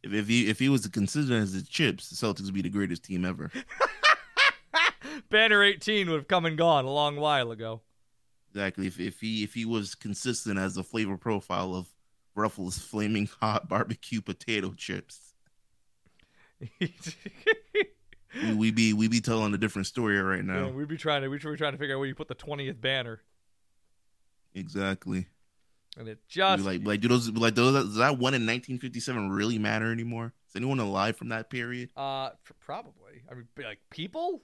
If, if he if he was as consistent as the chips, the Celtics would be the greatest team ever. [laughs]
Banner 18 would have come and gone a long while ago.
Exactly. If if he if he was consistent as the flavor profile of Ruffles flaming hot barbecue potato chips, [laughs] we, we be we be telling a different story right now.
Yeah, we'd be trying to we'd be trying to figure out where you put the 20th banner,
Exactly.
and it just
like like do those like those does that one in 1957 really matter anymore? Is anyone alive from that period?
Uh, probably. I mean, like people.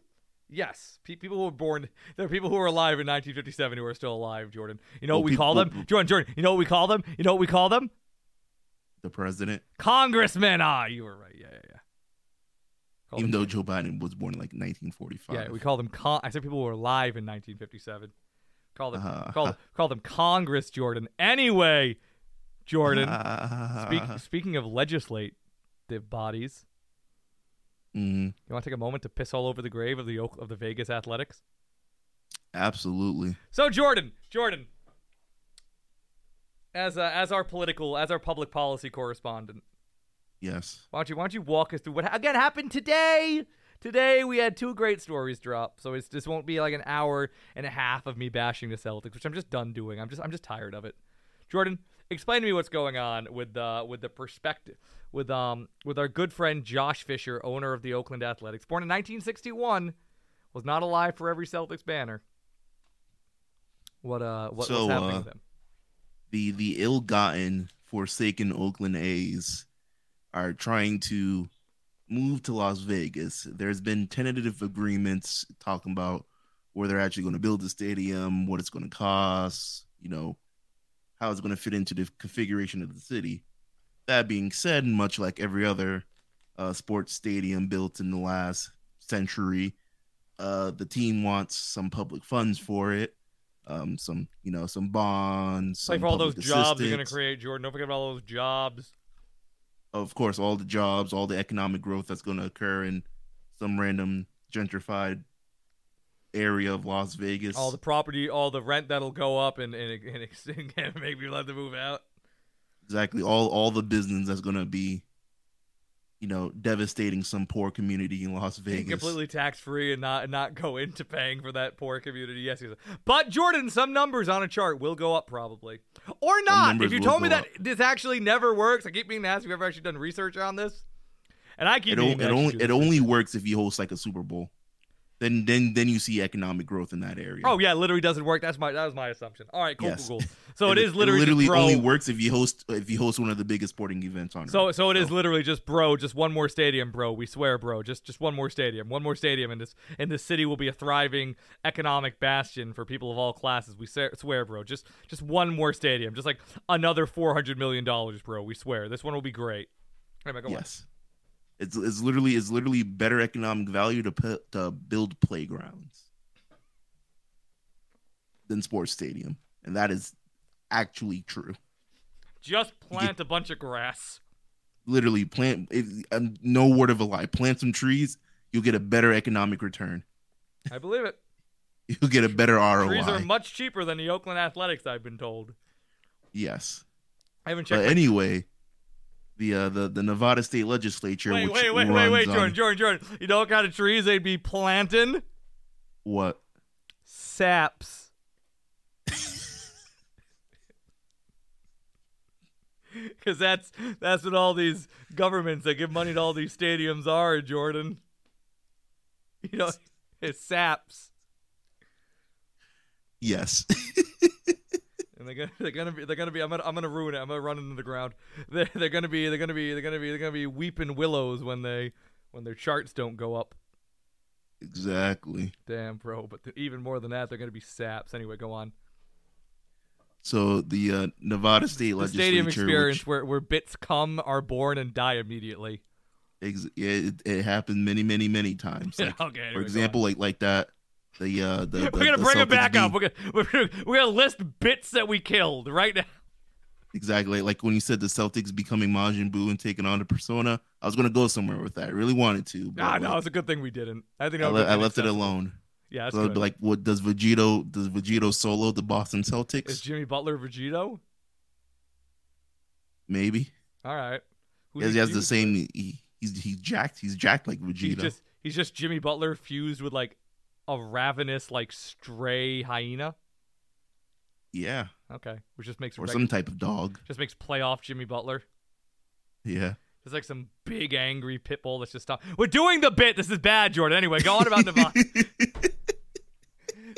Yes, Pe- people who were born. There are people who were alive in 1957 who are still alive. Jordan, you know what
Well,
we
peop-
call
well,
them? Jordan, Jordan, you know what we call them? You know what we call them?
The president,
congressman. Ah, you were right. Yeah, yeah, yeah. Call
even though Joe Biden was born in like 1945.
yeah, we call them. Con- I said people were alive in 1957. Call them.
Uh-huh.
Call call them Congress, Jordan. Anyway, Jordan. Speak, [laughs] speaking of legislative bodies,
Mhm.
you want to take a moment to piss all over the grave of the of the Vegas Athletics?
Absolutely.
So Jordan, Jordan, as uh, as our political, as our public policy correspondent,
Yes.
why don't you why don't you walk us through what ha- again happened today? Today we had two great stories drop, so it's this won't be like an hour and a half of me bashing the Celtics, which I'm just done doing. I'm just I'm just tired of it. Jordan, explain to me what's going on with the with the perspective with um with our good friend Josh Fisher, owner of the Oakland Athletics, born in 1961, was not alive for every Celtics banner. What uh what,
So,
what's happening
uh,
with him?
the the ill-gotten forsaken Oakland A's are trying to move to Las Vegas. There's been tentative agreements talking about where they're actually going to build the stadium, what it's going to cost, you know, how it's going to fit into the configuration of the city. That being said, much like every other uh, sports stadium built in the last century, uh, the team wants some public funds for it, um, some you know some bonds,
Like
some
for all those
public
jobs you're gonna create, Jordan. Don't forget about all those jobs.
Of course, all the jobs, all the economic growth that's going to occur in some random gentrified area of Las Vegas.
all the property, all the rent that'll go up and and, and, [laughs] and make people have to move out.
exactly all all the business that's going to be, you know, devastating some poor community in Las Vegas.
completely tax free and not not go into paying for that poor community. Yes, yes. But Jordan, some numbers on a chart will go up probably, or not. If you told me that this actually never works, I keep being asked if you've ever actually done research on this, and I keep
It,
being
o- it only it only works if you host like a Super Bowl. Then then then you see economic growth in that area.
Oh yeah, it literally doesn't work. That's my that was my assumption. All right, cool,
Yes.
cool, cool. So [laughs] it is literally,
literally
just bro.
only works if you host if you host one of the biggest sporting events on
So
earth.
so it is literally just bro, just one more stadium, bro. We swear, bro. Just just one more stadium. One more stadium and this and this city will be a thriving economic bastion for people of all classes. We swear, bro. Just just one more stadium. Just like another 400 million dollars, bro. We swear. This one will be great. Anyway, go on.
It's it's literally it's literally better economic value to put to build playgrounds than sports stadium, and that is actually true.
Just plant a bunch of grass.
Literally, plant it, um, no word of a lie. Plant some trees, you'll get a better economic return.
I believe it. [laughs]
You'll get a better ROI.
Trees are much cheaper than the Oakland Athletics, I've been told.
yes,
I haven't checked.
but anyway, the uh, the the Nevada State Legislature.
wait,
which
wait, wait, wait, wait, Jordan,
on-
Jordan, Jordan. You know what kind of trees they'd be planting?
What?
saps. [laughs] Because that's that's what all these governments that give money to all these stadiums are, Jordan. You know, it's [laughs] saps,
Yes. [laughs]
they're gonna they're gonna be they're gonna be I'm gonna I'm gonna ruin it. I'm gonna run into the ground. [laughs] They're they're gonna be they're gonna be they're gonna be they're gonna be weeping willows when they when their charts don't go up.
exactly.
Damn, bro. But th- even more than that, they're gonna be saps. Anyway, go on.
So the uh, Nevada State
The
Legislature,
stadium
which-
experience where where bits come, are born, and die immediately.
Ex- yeah, it, it happened many, many, many times. [laughs] Like,
okay.
for example, like like that. The uh, the, the
we're gonna
the
bring it back up. We're gonna, we're gonna we're gonna list bits that we killed right now.
exactly. Like when you said the Celtics becoming Majin Buu and taking on the Persona, I was gonna go somewhere with that. I really wanted to. But
Nah,
like,
no, it's a good thing we didn't. I think
I, le- I left it alone.
Yeah, that's
So, like, what does Vegito? Does Vegito solo the Boston Celtics?
Is Jimmy Butler Vegito?
Maybe.
All right. Who
he has the same. He, he's he's jacked. He's jacked like
He's
Vegito.
just he's just Jimmy Butler fused with like a ravenous like stray hyena.
yeah,
Okay, which just makes
or
regu-
some type of dog.
just makes playoff Jimmy Butler.
Yeah.
It's like some big angry pit bull that's just stop. We're doing the bit. This is bad, Jordan. Anyway, go on about Nevada.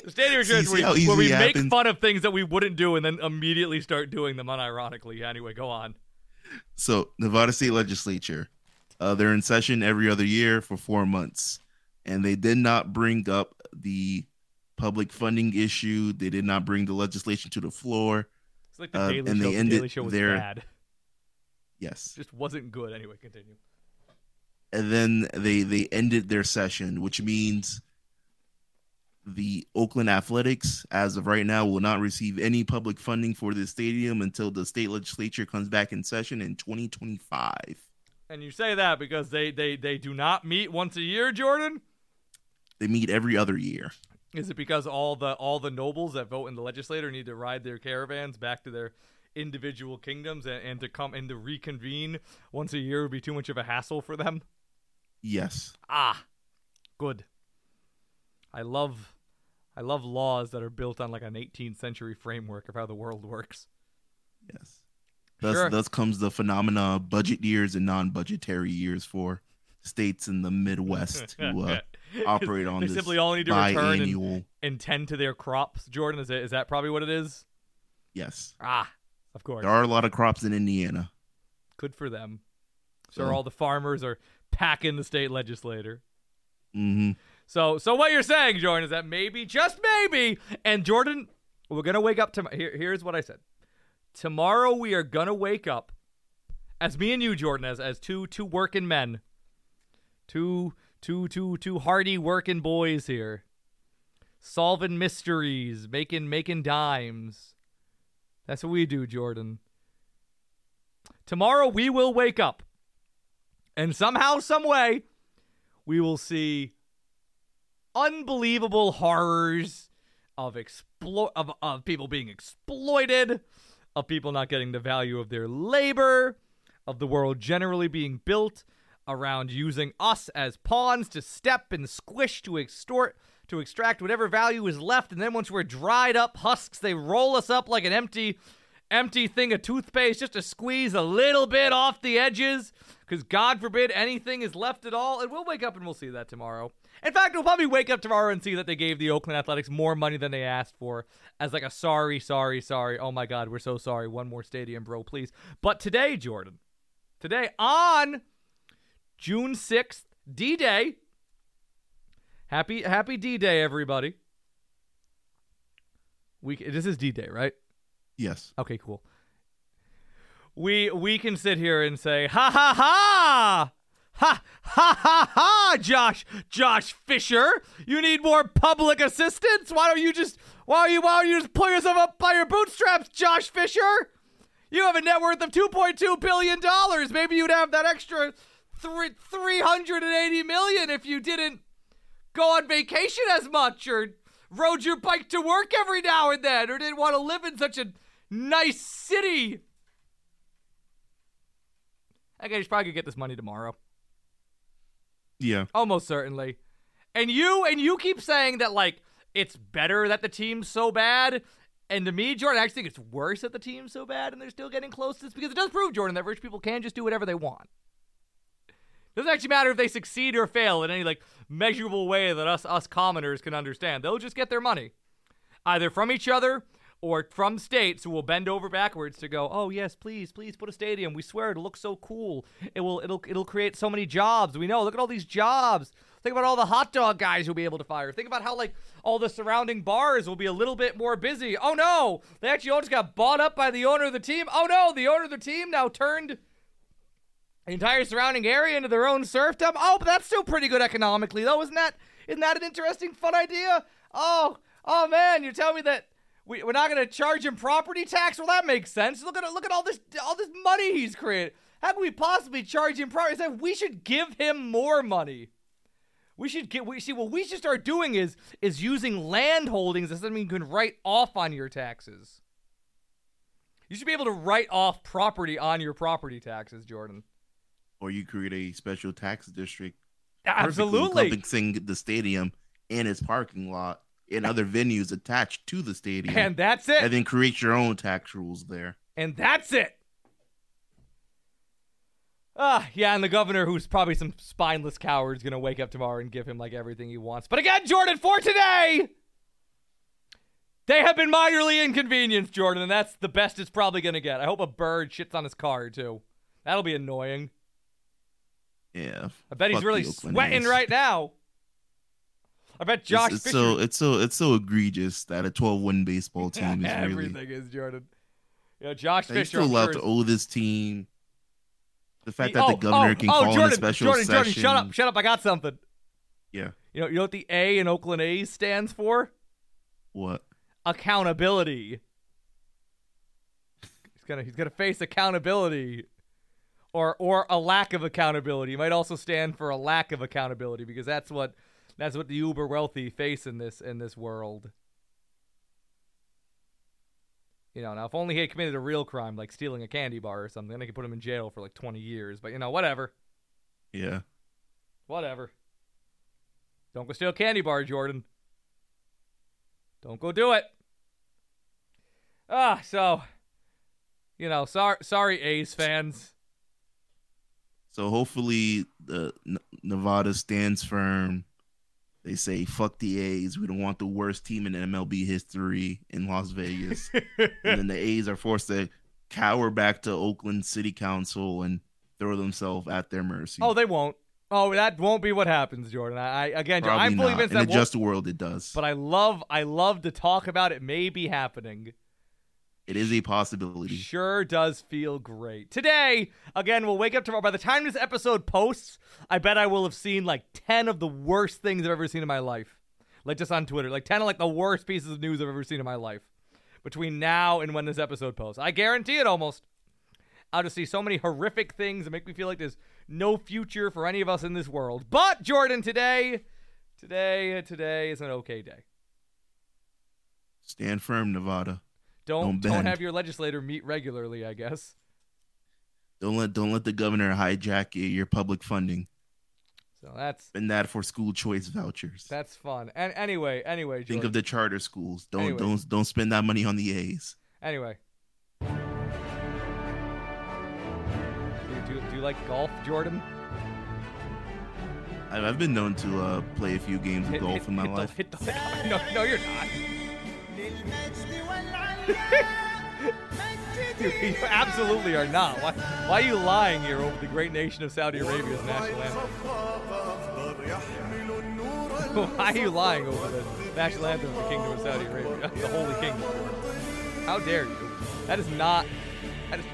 The
See-
Insurance,
see
where, where we make
happens?
fun of things that we wouldn't do and then immediately start doing them unironically. Anyway, go on.
So Nevada State Legislature, uh, they're in session every other year for four months, and they did not bring up the public funding issue. They did not bring the legislation to the floor.
It's like the
Uh, and
Show.
they
the
ended
Daily Show was
their-
bad.
Yes,
Just wasn't good. Anyway, continue.
and then they they ended their session, which means the Oakland Athletics, as of right now, will not receive any public funding for the stadium until the state legislature comes back in session in 2025.
And you say that because they they they do not meet once a year, Jordan.
They meet every other year.
Is it because all the all the nobles that vote in the legislature need to ride their caravans back to their individual kingdoms and, and to come and to reconvene once a year would be too much of a hassle for them?
Yes.
Ah, good. I love I love laws that are built on like an 18th century framework of how the world works.
Yes. Thus,
Sure.
thus comes the phenomena of budget years and non-budgetary years for states in the Midwest who uh, [laughs] [laughs] operate on
they
this
simply all need to return and, and tend to their crops. Jordan, is it is that probably what it is?
Yes,
Ah, of course.
there are a lot of crops in Indiana.
Good for them. So
So-
all the farmers are packing the state legislator.
hmm
So so what you're saying, Jordan, is that maybe, just maybe, and Jordan, we're gonna wake up tomorrow. Here, here's what I said. Tomorrow we are gonna wake up as me and you, Jordan, as as two two working men, two two two two hardy working boys here, solving mysteries, making making dimes. That's what we do, Jordan. Tomorrow we will wake up, and somehow, some way, we will see unbelievable horrors of explo- of, of people being exploited, of people not getting the value of their labor, of the world generally being built around using us as pawns to step and squish to extort to extract whatever value is left. And then once we're dried up husks they roll us up like an empty empty thing of toothpaste just to squeeze a little bit off the edges. Because god forbid anything is left at all. And we'll wake up and we'll see that tomorrow. In fact we'll probably wake up tomorrow and see that they gave the oakland athletics more money than they asked for as like a sorry sorry sorry. Oh my god we're so sorry. One more stadium bro please. But today jordan today on june 6th d-day happy happy d-day everybody we this is d-day right
Yes.
Okay, cool. We we can sit here and say ha ha ha. Ha ha ha ha Josh Josh Fisher you need more public assistance why don't you just why don't you why don't you just pull yourself up by your bootstraps Josh Fisher you have a net worth of 2.2 billion dollars maybe you'd have that extra three, 380 million if you didn't go on vacation as much or rode your bike to work every now and then or didn't want to live in such a nice city. I guess you probably could get this money tomorrow.
Yeah.
Almost certainly. And you and you keep saying that like it's better that the team's so bad. And to me, Jordan, I actually think it's worse that the team's so bad and they're still getting close to this because it does prove, Jordan, that rich people can just do whatever they want. Doesn't actually matter if they succeed or fail in any like measurable way that us us commoners can understand. They'll just get their money. Either from each other or from states who will bend over backwards to go, "Oh yes, please, please put a stadium. We swear it'll look so cool. It will it'll it'll create so many jobs. We know. Look at all these jobs. Think about all the hot dog guys who'll be able to fire. Think about how like all the surrounding bars will be a little bit more busy. Oh no, they actually all just got bought up by the owner of the team. Oh no, the owner of the team now turned the entire surrounding area into their own serfdom. Oh, but that's still pretty good economically, though, isn't that? Isn't that an interesting, fun idea? Oh, oh man, you're telling me that we, we're not gonna charge him property tax. Well, that makes sense. Look at look at all this all this money he's created. How can we possibly charge him property? tax? We should give him more money. We should get. We see what we should start doing is is using land holdings as something you can write off on your taxes. You should be able to write off property on your property taxes, Jordan.
Or you create a special tax district
Absolutely.
encompassing the stadium and its parking lot and other venues attached to the stadium.
And that's it.
and then create your own tax rules there.
And that's it. Ah, yeah, and the governor, who's probably some spineless coward, is gonna wake up tomorrow and give him like everything he wants. But again, Jordan, for today, they have been minorly inconvenienced, Jordan, and that's the best it's probably gonna get. I hope a bird shits on his car too. That'll be annoying.
Yeah.
I bet he's really sweating right now. I bet Josh
it's, it's
Fisher.
so it's so it's so egregious that a 12 win baseball [laughs] team is really.
everything is Jordan. You know, Josh Fisher.
still allowed to owe this team. The fact that the
oh,
governor
oh,
can
oh,
call
Jordan,
in a special
Jordan,
session.
Jordan, shut up, shut up! I got something.
Yeah.
You know, you know what the A in Oakland A's stands for?
What?
Accountability. He's gonna he's gonna face accountability, or or a lack of accountability. It might also stand for a lack of accountability because that's what that's what the uber wealthy face in this in this world. You know, now if only he had committed a real crime like stealing a candy bar or something, then they could put him in jail for like 20 years. But you know, whatever.
Yeah.
Whatever. Don't go steal a candy bar, Jordan. Don't go do it. Ah, so you know, sorry, sorry, A's fans.
So hopefully the N- Nevada stands firm. They say fuck the A's. We don't want the worst team in MLB history in Las Vegas. [laughs] and then the A's are forced to cower back to Oakland City Council and throw themselves at their mercy.
Oh, they won't. Oh, that won't be what happens, Jordan. I, I again,
Probably
I'm fully
not.
convinced
In
that won't-
just world, it does.
but I love, I love to talk about it. May be happening.
It is a possibility.
Sure does feel great. Today, again, we'll wake up tomorrow. By the time this episode posts, I bet I will have seen like 10 of the worst things I've ever seen in my life. Like just on Twitter. Like 10 of like the worst pieces of news I've ever seen in my life. Between now and when this episode posts. I guarantee it almost. I'll just see so many horrific things that make me feel like there's no future for any of us in this world. But Jordan, today, today, today is an okay day.
Stand firm, Nevada.
Don't
Don't
don't have your legislator meet regularly, I guess.
Don't let don't let the governor hijack your public funding.
So that's
Spend that for school choice vouchers.
That's fun. And anyway, anyway,
Think of the charter schools. Don't
Anyway.
don't don't spend that money on the A's.
anyway. Do, do, do you like golf, Jordan?
I've, I've been known to uh, play a few games of
Hit-
golf
hit-
in my
hit the-
life.
hit the- [laughs] no, no, you're not. [laughs] you, absolutely are not. Why, why are you lying here over the great nation of Saudi Arabia's national anthem? [laughs] why are you lying over the national anthem of the Kingdom of Saudi Arabia, [laughs] the Holy Kingdom? How dare you? That is not. That is,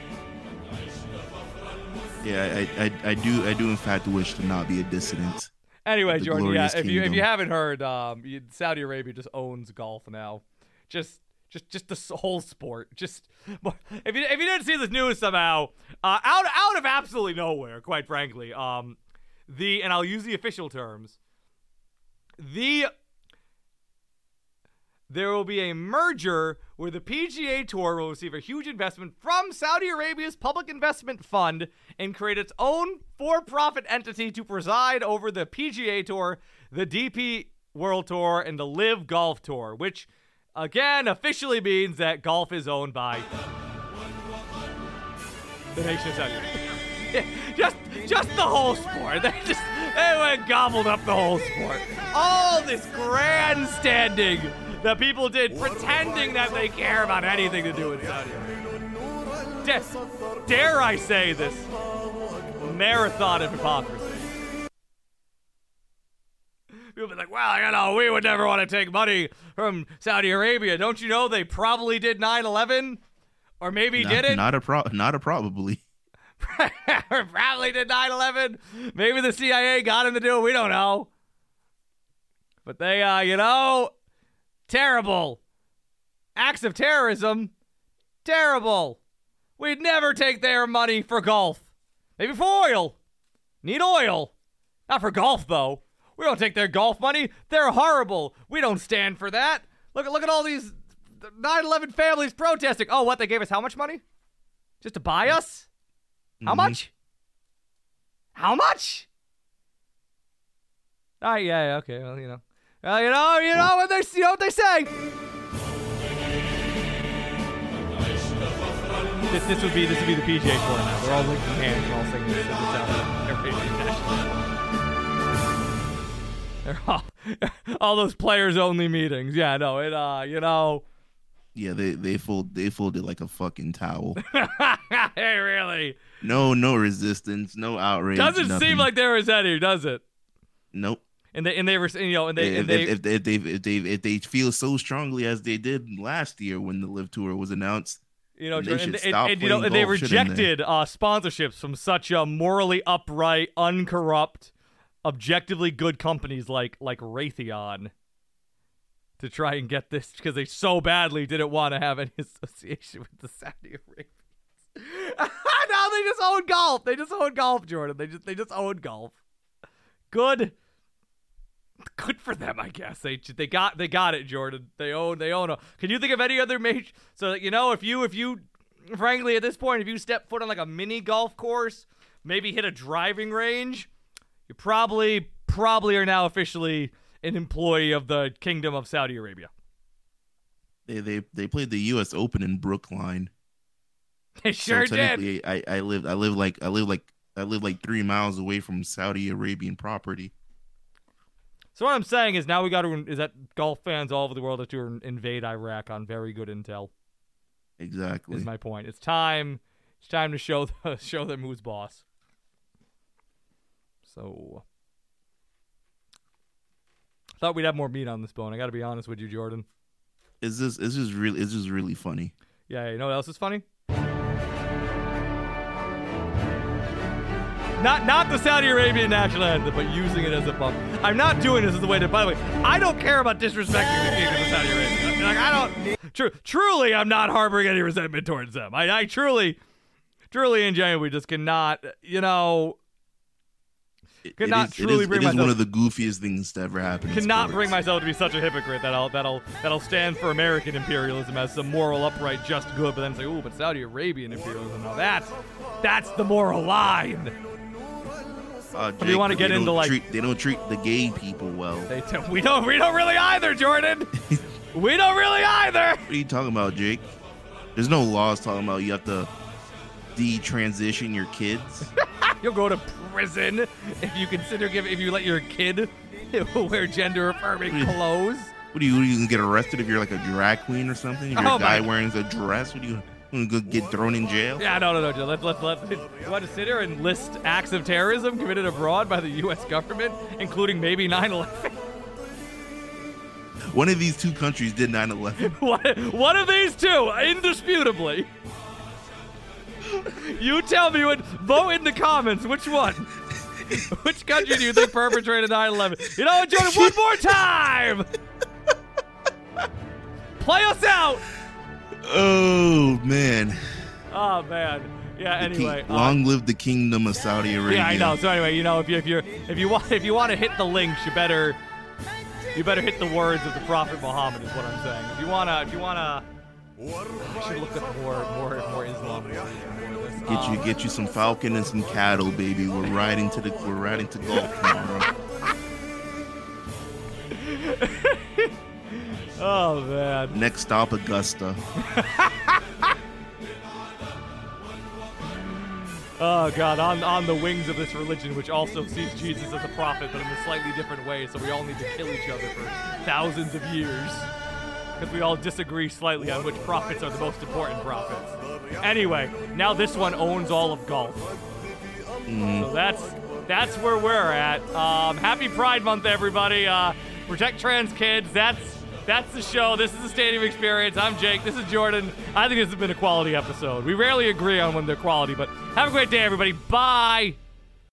Yeah, I, I I do I do in fact wish to not be a dissident.
Anyway, Jordan, yeah, if you if you haven't heard, um, Saudi Arabia just owns golf now. Just just just the whole sport. Just if you if you didn't see this news somehow, uh, out out of absolutely nowhere, quite frankly, um, the and I'll use the official terms, the there will be a merger where the PGA Tour will receive a huge investment from Saudi Arabia's public investment fund and create its own for profit entity to preside over the PGA Tour, the DP World Tour, and the LIV Golf Tour, which again officially means that golf is owned by the nation of [laughs] just, just the whole sport. [laughs] They just, they went gobbled up the whole sport. All this grandstanding that people did, pretending that they care about anything to do with Saudi. Dare I say this marathon of hypocrisy? People be like, well, you know, we would never want to take money from Saudi Arabia. Don't you know they probably did 9 11? Or maybe
not,
didn't?
not a pro not a probably. [laughs]
probably did 9-11 maybe the cia got him to do it we don't know but they uh you know terrible acts of terrorism, terrible. We'd never take their money for golf. Maybe for oil. Need oil. Not for golf, though. We don't take their golf money. They're horrible. We don't stand for that. Look at look at all these 9/11 families protesting. Oh, what? They gave us how much money? Just to buy us? How
Mhm.
much? How much? Ah, yeah, yeah, okay. Well, you know, well, you know, you know what they, you know what they say. This, this would be this would be the PGA Tour now. They're all linking hands and all singing this. this out Arabian national. [laughs] They're all, [laughs] all those players only meetings. Yeah, no, it uh, you know,
Yeah, they they fold they folded like a fucking towel. [laughs]
hey, really?
No, no resistance, no outrage.
Doesn't
nothing.
seem like there was any, does it?
nope.
And they and they were you know and they
if,
and they
if, if, if they if they if they feel so strongly as they did last year when the LIV Tour was announced,
you know
they
and, and-
stop
and, you know and they
golf, shouldn't they?
rejected uh, sponsorships from such a morally upright, uncorrupt, objectively good companies like like Raytheon to try and get this because they so badly didn't want to have any [laughs] association with the Saudi Arabians. [laughs] now they just own golf. They just own golf, Jordan. They just they just own golf. Good. Good for them, I guess. They they got they got it, Jordan. They own they own a. Can you think of any other major? So you know, if you if you, frankly, at this point, if you step foot on like a mini golf course, maybe hit a driving range, you probably probably are now officially an employee of the Kingdom of Saudi Arabia.
they they they played the U.S. Open in Brookline. [laughs]
They sure
so
did.
I I live I live like I live like I live like three miles away from Saudi Arabian property.
So what I'm saying is now we got to is that golf fans all over the world have to invade Iraq on very good intel.
Exactly.
Is my point. It's time. It's time to show the, [laughs] show them who's boss. So, thought we'd have more meat on this bone. I got to be honest with you, Jordan.
Is this is just really it's just really funny.
Yeah, you know what else is funny? Not not the Saudi Arabian national anthem, but using it as a bump. I'm not doing this as a way to. By the way, I don't care about disrespecting the kingdom of Saudi Arabia. Like I don't. Tru- truly, I'm not harboring any resentment towards them. I, I truly, truly and genuinely just cannot. You know,
It,
Could not
is-
truly
it is,
bring
it is one of the goofiest things to ever happen.
cannot bring myself to be such a hypocrite that I'll that'll that'll stand for American imperialism as some moral, upright, just good, but then say, "Ooh, but Saudi Arabian imperialism." Now that's that's the moral line.
Uh,
do you wanna get into, like-
treat, they don't treat the gay people well.
They t- we don't we don't really either, Jordan. [laughs] we don't really either.
What are you talking about, Jake? There's no laws talking about you have to detransition your kids. [laughs]
You'll go to prison if you consider give if you let your kid [laughs] wear gender affirming clothes.
What do you, what you gonna get arrested if you're like a drag queen or something? If you're
Oh
a guy wearing a dress, what do you gonna go get thrown in jail?
Yeah, no, no, no. Let, let, let, you want to sit here and list acts of terrorism committed abroad by the U.S. government, including maybe 9/11?
One of these two countries did 9/11. [laughs]
One, one of these two, indisputably. You tell me what. Vote in the comments. Which one? Which country do you think perpetrated 9/11? You know what, Jordan? One more time. Play us out.
Oh man!
Oh man. Yeah.
The king-
Anyway. uh,
long live the kingdom of Saudi Arabia.
yeah, I know. So anyway, you know, if you if you if you want if you want to hit the links, you better you better hit the words of the Prophet Muhammad. Is what I'm saying. If you wanna if you wanna. I should look up more more more Islam. More, more of this.
Get you get you some falcon and some cattle, baby. We're riding to the we're riding to golf tomorrow. [laughs]
Oh man.
Next stop, Augusta. [laughs]
Oh god. On on the wings of this religion, which also sees Jesus as a prophet, but in a slightly different way. So we all need to kill each other for thousands of years. Because we all disagree slightly on which prophets are the most important prophets. Anyway, now this one owns all of golf. So that's that's where we're at. Um, happy Pride Month, everybody. Uh, protect trans kids. That's that's the show. This is the Stadium Experience. I'm Jake. This is Jordan. I think this has been a quality episode. We rarely agree on when they're quality, but have a great day, everybody. Bye.